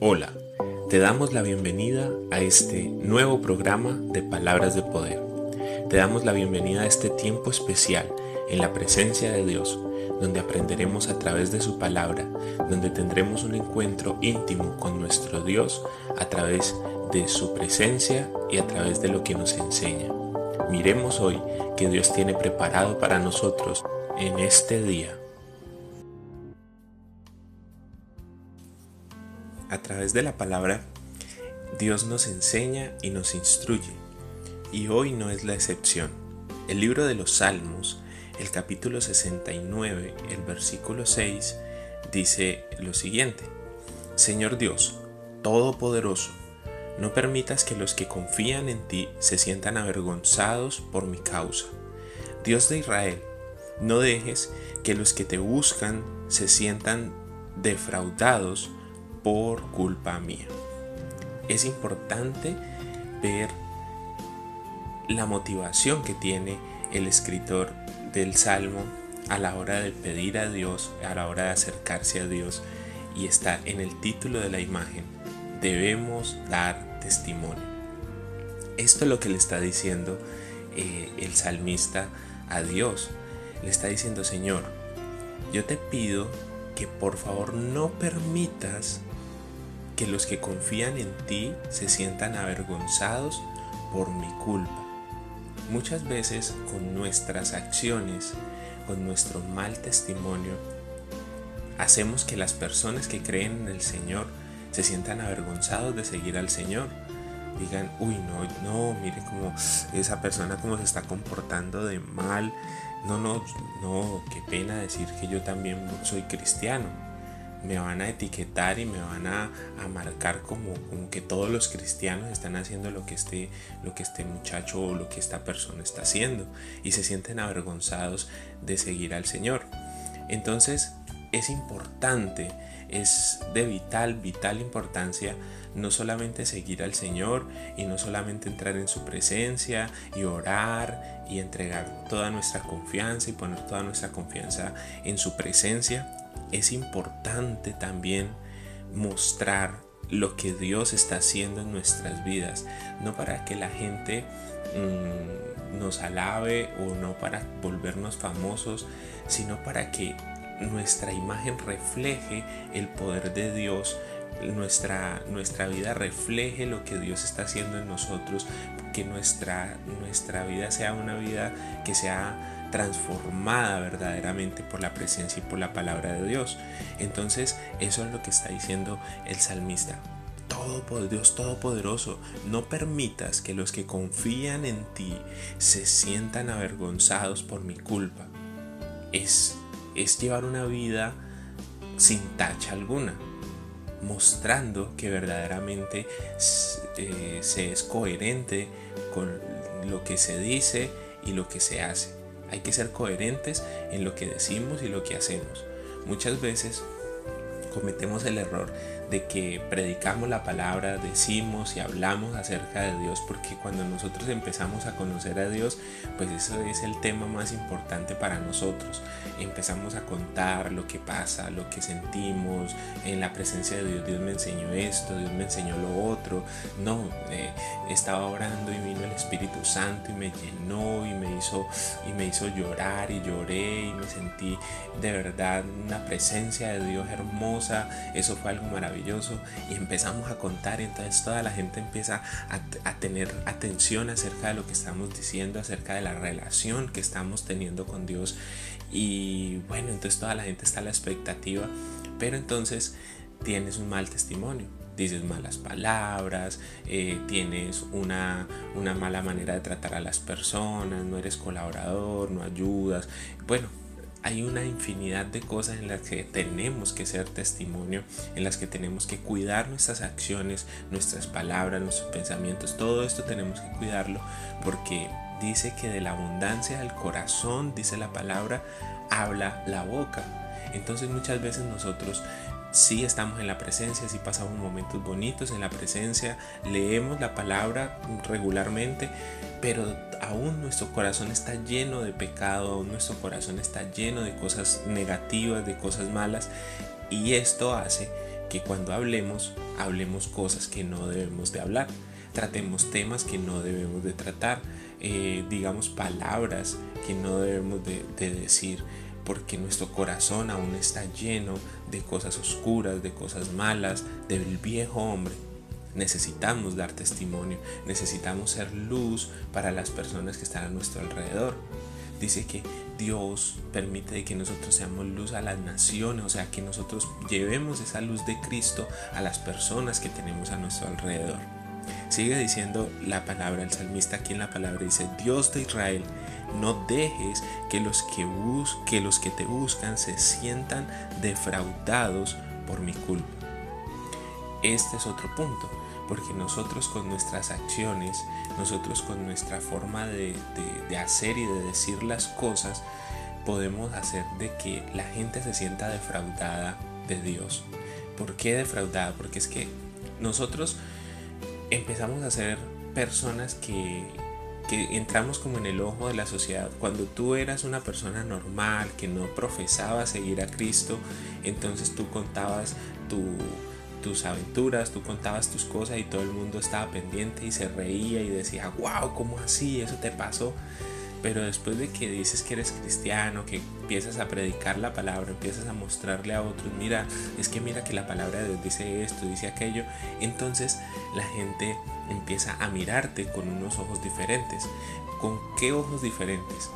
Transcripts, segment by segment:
Hola, te damos la bienvenida a este nuevo programa de Palabras de Poder. Te damos la bienvenida a este tiempo especial en la presencia de Dios, donde aprenderemos a través de su palabra, donde tendremos un encuentro íntimo con nuestro Dios a través de su presencia y a través de lo que nos enseña. Miremos hoy que Dios tiene preparado para nosotros en este día. A través de la palabra, Dios nos enseña y nos instruye, y hoy no es la excepción. El libro de los Salmos, el capítulo 69, el versículo 6, dice lo siguiente, Señor Dios, Todopoderoso, no permitas que los que confían en ti se sientan avergonzados por mi causa. Dios de Israel, no dejes que los que te buscan se sientan defraudados por culpa mía. Es importante ver la motivación que tiene el escritor del Salmo a la hora de pedir a Dios, a la hora de acercarse a Dios y está en el título de la imagen. Debemos dar testimonio. Esto es lo que le está diciendo eh, el salmista a Dios. Le está diciendo, Señor, yo te pido que por favor no permitas que los que confían en ti se sientan avergonzados por mi culpa. Muchas veces con nuestras acciones, con nuestro mal testimonio, hacemos que las personas que creen en el Señor se sientan avergonzados de seguir al Señor. Digan, uy, no, no, mire cómo esa persona cómo se está comportando de mal. No, no, no, qué pena decir que yo también soy cristiano me van a etiquetar y me van a, marcar como, como, que todos los cristianos están haciendo lo que, este, lo que este muchacho o lo que esta persona está haciendo y se sienten avergonzados de seguir al Señor. Entonces es importante, es de vital, vital importancia no solamente seguir al Señor y no solamente entrar en su presencia y orar y entregar toda nuestra confianza y poner toda nuestra confianza en su presencia, es importante también mostrar lo que Dios está haciendo en nuestras vidas, no para que la gente mm, nos alabe o no para volvernos famosos, sino para que nuestra imagen refleje el poder de Dios, nuestra, nuestra vida refleje lo que Dios está haciendo en nosotros, que nuestra, nuestra vida sea una vida que sea transformada verdaderamente por la presencia y por la palabra de Dios. Entonces eso es lo que está diciendo el salmista. Todo, Dios Todopoderoso, no permitas que los que confían en ti se sientan avergonzados por mi culpa. Es, es llevar una vida sin tacha alguna, mostrando que verdaderamente eh, se es coherente con lo que se dice y lo que se hace. Hay que ser coherentes en lo que decimos y lo que hacemos. Muchas veces cometemos el error de que predicamos la palabra, decimos y hablamos acerca de Dios, porque cuando nosotros empezamos a conocer a Dios, pues eso es el tema más importante para nosotros. Empezamos a contar lo que pasa, lo que sentimos, en la presencia de Dios, Dios me enseñó esto, Dios me enseñó lo otro. No, eh, estaba orando y vino el Espíritu Santo y me llenó y me hizo y me hizo llorar y lloré y me sentí de verdad una presencia de Dios hermosa. Eso fue algo maravilloso y empezamos a contar entonces toda la gente empieza a, tener atención acerca de lo que estamos diciendo, acerca de la relación que estamos teniendo con Dios y bueno, entonces toda la gente está a la expectativa, pero entonces tienes un mal testimonio dices malas palabras, eh, tienes una, una, mala manera de tratar a las personas, no eres colaborador, no ayudas. Bueno, hay una infinidad de cosas en las que tenemos que ser testimonio, en las que tenemos que cuidar nuestras acciones, nuestras palabras, nuestros pensamientos, todo esto tenemos que cuidarlo porque dice que de la abundancia del corazón, dice la palabra, habla la boca. Entonces muchas veces nosotros sí estamos en la presencia, sí pasamos momentos bonitos en la presencia, leemos la palabra regularmente, pero aún nuestro corazón está lleno de pecado, aún nuestro corazón está lleno de cosas negativas, de cosas malas, y esto hace que cuando hablemos, hablemos cosas que no debemos de hablar, tratemos temas que no debemos de tratar, eh, digamos palabras que no debemos de, de decir, porque nuestro corazón aún está lleno de cosas oscuras, de cosas malas, del viejo hombre. Necesitamos dar testimonio, necesitamos ser luz para las personas que están a nuestro alrededor. Dice que Dios permite que nosotros seamos luz a las naciones, o sea, que nosotros llevemos esa luz de Cristo a las personas que tenemos a nuestro alrededor. Sigue diciendo la palabra, el salmista aquí en la palabra dice, Dios de Israel, no dejes que los que, bus que los que te buscan se sientan defraudados por mi culpa. Este es otro punto, porque nosotros con nuestras acciones, nosotros con nuestra forma de, hacer y de decir las cosas, podemos hacer de que la gente se sienta defraudada de Dios. ¿Por qué defraudada? Porque es que nosotros empezamos a ser personas que, que entramos como en el ojo de la sociedad. Cuando tú eras una persona normal, que no profesaba seguir a Cristo, entonces tú contabas tus aventuras, tú contabas tus cosas y todo el mundo estaba pendiente y se reía y decía, wow, ¿cómo así? Eso te pasó. Pero después de que dices que eres cristiano, que empiezas a predicar la palabra, empiezas a mostrarle a otros, mira, es que mira que la palabra de Dios dice esto, dice aquello, entonces la gente empieza a mirarte con unos ojos diferentes. ¿Con qué ojos diferentes?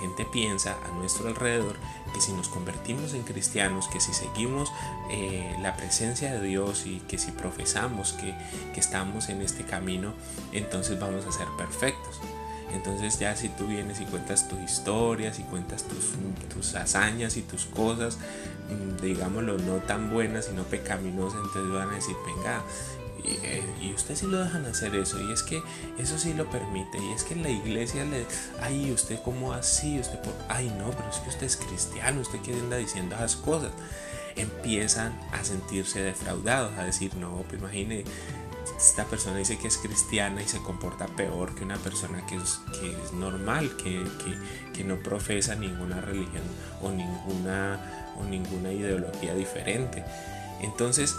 Gente piensa a nuestro alrededor que si nos convertimos en cristianos, que si seguimos eh, la presencia de Dios y que si profesamos que, que estamos en este camino, entonces vamos a ser perfectos. Entonces ya si tú vienes y cuentas tus historias y cuentas tus, hazañas y tus cosas, mm, digámoslo, no tan buenas, sino pecaminosas, entonces van a decir, venga, eh, y, usted sí lo dejan hacer eso, y es que eso sí lo permite, y es que en la iglesia le, ay, usted como así, usted por, ay no, pero es que usted es cristiano, usted que anda diciendo esas cosas, empiezan a sentirse defraudados, a decir, no, pues imagine, esta persona dice que es cristiana y se comporta peor que una persona que es, que es normal, que, que, no profesa ninguna religión o ninguna, o ninguna ideología diferente. Entonces,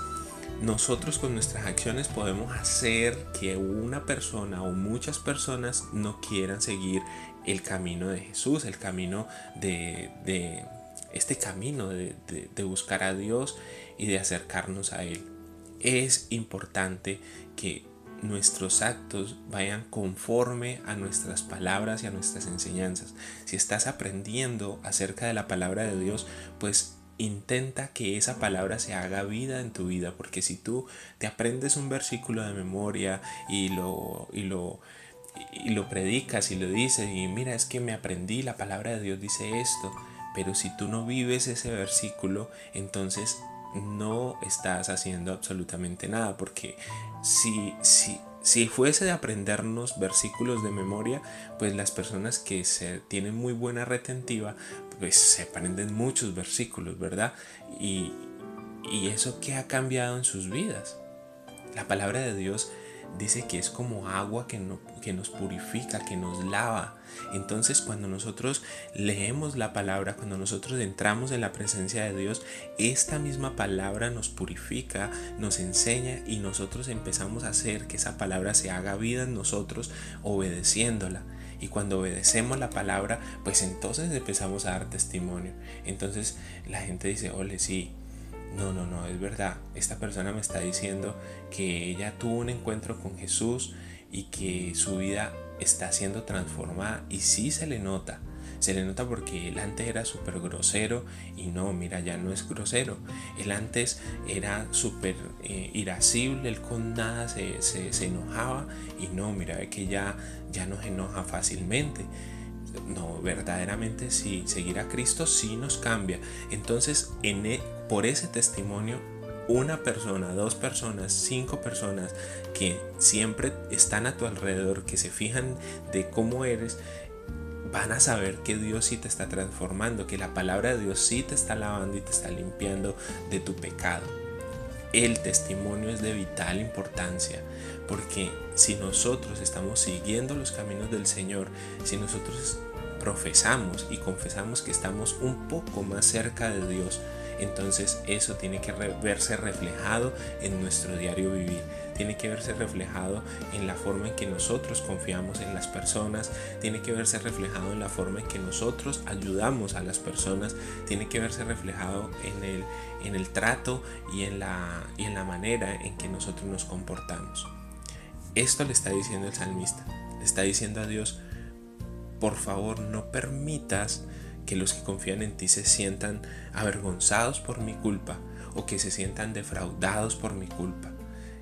nosotros con nuestras acciones podemos hacer que una persona o muchas personas no quieran seguir el camino de Jesús, el camino de, este camino de, de buscar a Dios y de acercarnos a Él es importante que nuestros actos vayan conforme a nuestras palabras y a nuestras enseñanzas. Si estás aprendiendo acerca de la palabra de Dios, pues intenta que esa palabra se haga vida en tu vida, porque si tú te aprendes un versículo de memoria y lo, y lo, y lo predicas y lo dices, y mira, es que me aprendí, la palabra de Dios dice esto, pero si tú no vives ese versículo, entonces no estás haciendo absolutamente nada, porque si, si, si fuese de aprendernos versículos de memoria, pues las personas que se tienen muy buena retentiva, pues se aprenden muchos versículos, ¿verdad? Y, y eso que ha cambiado en sus vidas. La palabra de Dios dice que es como agua que, que nos purifica, que nos lava. Entonces cuando nosotros leemos la palabra, cuando nosotros entramos en la presencia de Dios, esta misma palabra nos purifica, nos enseña y nosotros empezamos a hacer que esa palabra se haga vida en nosotros obedeciéndola. Y cuando obedecemos la palabra, pues entonces empezamos a dar testimonio. Entonces la gente dice, ole, sí, no, no, no, es verdad. Esta persona me está diciendo que ella tuvo un encuentro con Jesús y que su vida está siendo transformada y sí se le nota. Se le nota porque él antes era súper grosero y no, mira, ya no es grosero. Él antes era súper eh, irascible, él con nada se, se, enojaba y no, mira, ve que ya, ya no se enoja fácilmente no, verdaderamente sí, seguir a Cristo sí nos cambia. Entonces, en e, por ese testimonio, una persona, dos personas, cinco personas que siempre están a tu alrededor, que se fijan de cómo eres, van a saber que Dios sí te está transformando, que la palabra de Dios sí te está lavando y te está limpiando de tu pecado. El testimonio es de vital importancia porque si nosotros estamos siguiendo los caminos del Señor, si nosotros profesamos y confesamos que estamos un poco más cerca de Dios, entonces eso tiene que verse reflejado en nuestro diario vivir. Tiene que verse reflejado en la forma en que nosotros confiamos en las personas, tiene que verse reflejado en la forma en que nosotros ayudamos a las personas, tiene que verse reflejado en el, en el trato y en, la, y en la manera en que nosotros nos comportamos. Esto le está diciendo el salmista, le está diciendo a Dios, por favor no permitas que los que confían en ti se sientan avergonzados por mi culpa o que se sientan defraudados por mi culpa.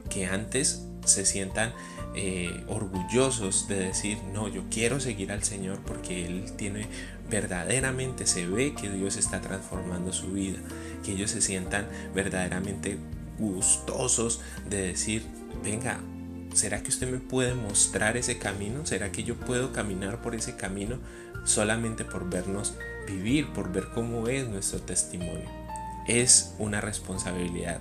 Que antes se sientan eh, orgullosos de decir, no, yo quiero seguir al Señor porque Él tiene verdaderamente, se ve que Dios está transformando su vida, que ellos se sientan verdaderamente gustosos de decir, venga, ¿será que usted me puede mostrar ese camino? ¿Será que yo puedo caminar por ese camino solamente por vernos vivir, por ver cómo es nuestro testimonio? Es una responsabilidad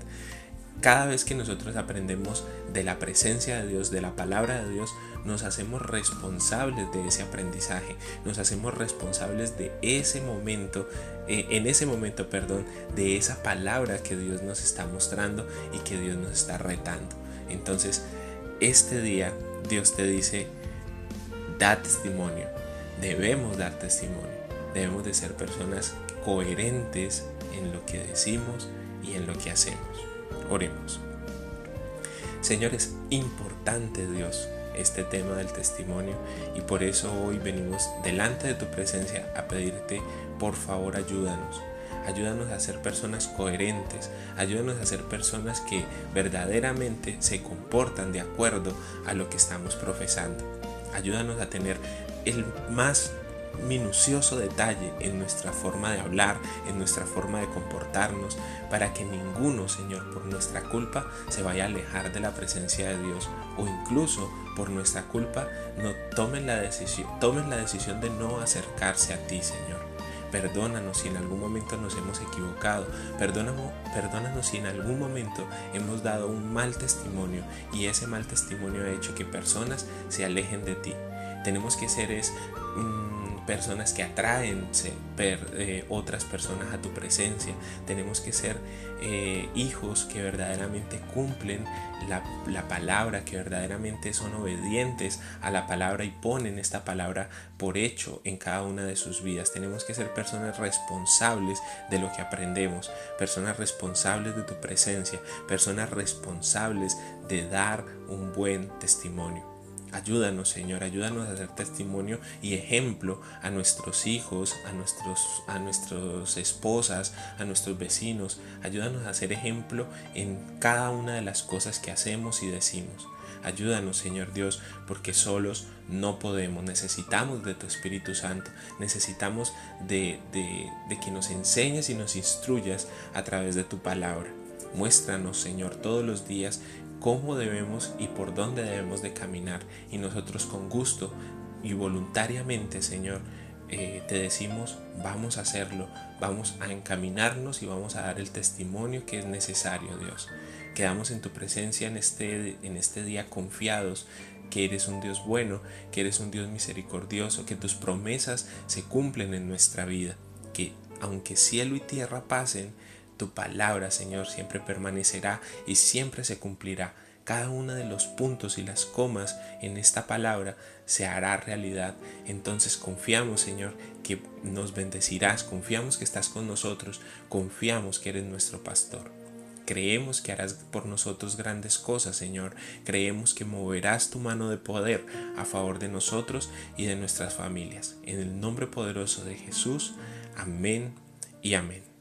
cada vez que nosotros aprendemos de la presencia de Dios, de la palabra de Dios, nos hacemos responsables de ese aprendizaje, nos hacemos responsables de ese momento, eh, en ese momento, perdón, de esa palabra que Dios nos está mostrando y que Dios nos está retando. Entonces, este día Dios te dice, da testimonio, debemos dar testimonio, debemos de ser personas coherentes en lo que decimos y en lo que hacemos. Oremos. Señor, es importante Dios este tema del testimonio y por eso hoy venimos delante de tu presencia a pedirte, por favor, ayúdanos. Ayúdanos a ser personas coherentes, ayúdanos a ser personas que verdaderamente se comportan de acuerdo a lo que estamos profesando. Ayúdanos a tener el más minucioso detalle en nuestra forma de hablar, en nuestra forma de comportarnos, para que ninguno, Señor, por nuestra culpa se vaya a alejar de la presencia de Dios o incluso por nuestra culpa no tomen la decisión, tomen la decisión de no acercarse a ti, Señor. Perdónanos si en algún momento nos hemos equivocado. Perdónanos, perdónanos si en algún momento hemos dado un mal testimonio y ese mal testimonio ha hecho que personas se alejen de ti. Tenemos que ser es, personas que atraen eh, otras personas a tu presencia. Tenemos que ser eh, hijos que verdaderamente cumplen la, la, palabra, que verdaderamente son obedientes a la palabra y ponen esta palabra por hecho en cada una de sus vidas. Tenemos que ser personas responsables de lo que aprendemos, personas responsables de tu presencia, personas responsables de dar un buen testimonio. Ayúdanos, Señor, ayúdanos a ser testimonio y ejemplo a nuestros hijos, a, nuestros, a nuestras esposas, a nuestros vecinos. Ayúdanos a ser ejemplo en cada una de las cosas que hacemos y decimos. Ayúdanos, Señor Dios, porque solos no podemos. Necesitamos de tu Espíritu Santo. Necesitamos de, que nos enseñes y nos instruyas a través de tu palabra. Muéstranos, Señor, todos los días cómo debemos y por dónde debemos de caminar. Y nosotros con gusto y voluntariamente, Señor, eh, te decimos, vamos a hacerlo, vamos a encaminarnos y vamos a dar el testimonio que es necesario, Dios. Quedamos en tu presencia en este, en este día confiados que eres un Dios bueno, que eres un Dios misericordioso, que tus promesas se cumplen en nuestra vida, que aunque cielo y tierra pasen, tu palabra, Señor, siempre permanecerá y siempre se cumplirá. Cada uno de los puntos y las comas en esta palabra se hará realidad. Entonces confiamos, Señor, que nos bendecirás, confiamos que estás con nosotros, confiamos que eres nuestro pastor. Creemos que harás por nosotros grandes cosas, Señor. Creemos que moverás tu mano de poder a favor de nosotros y de nuestras familias. En el nombre poderoso de Jesús. Amén y amén.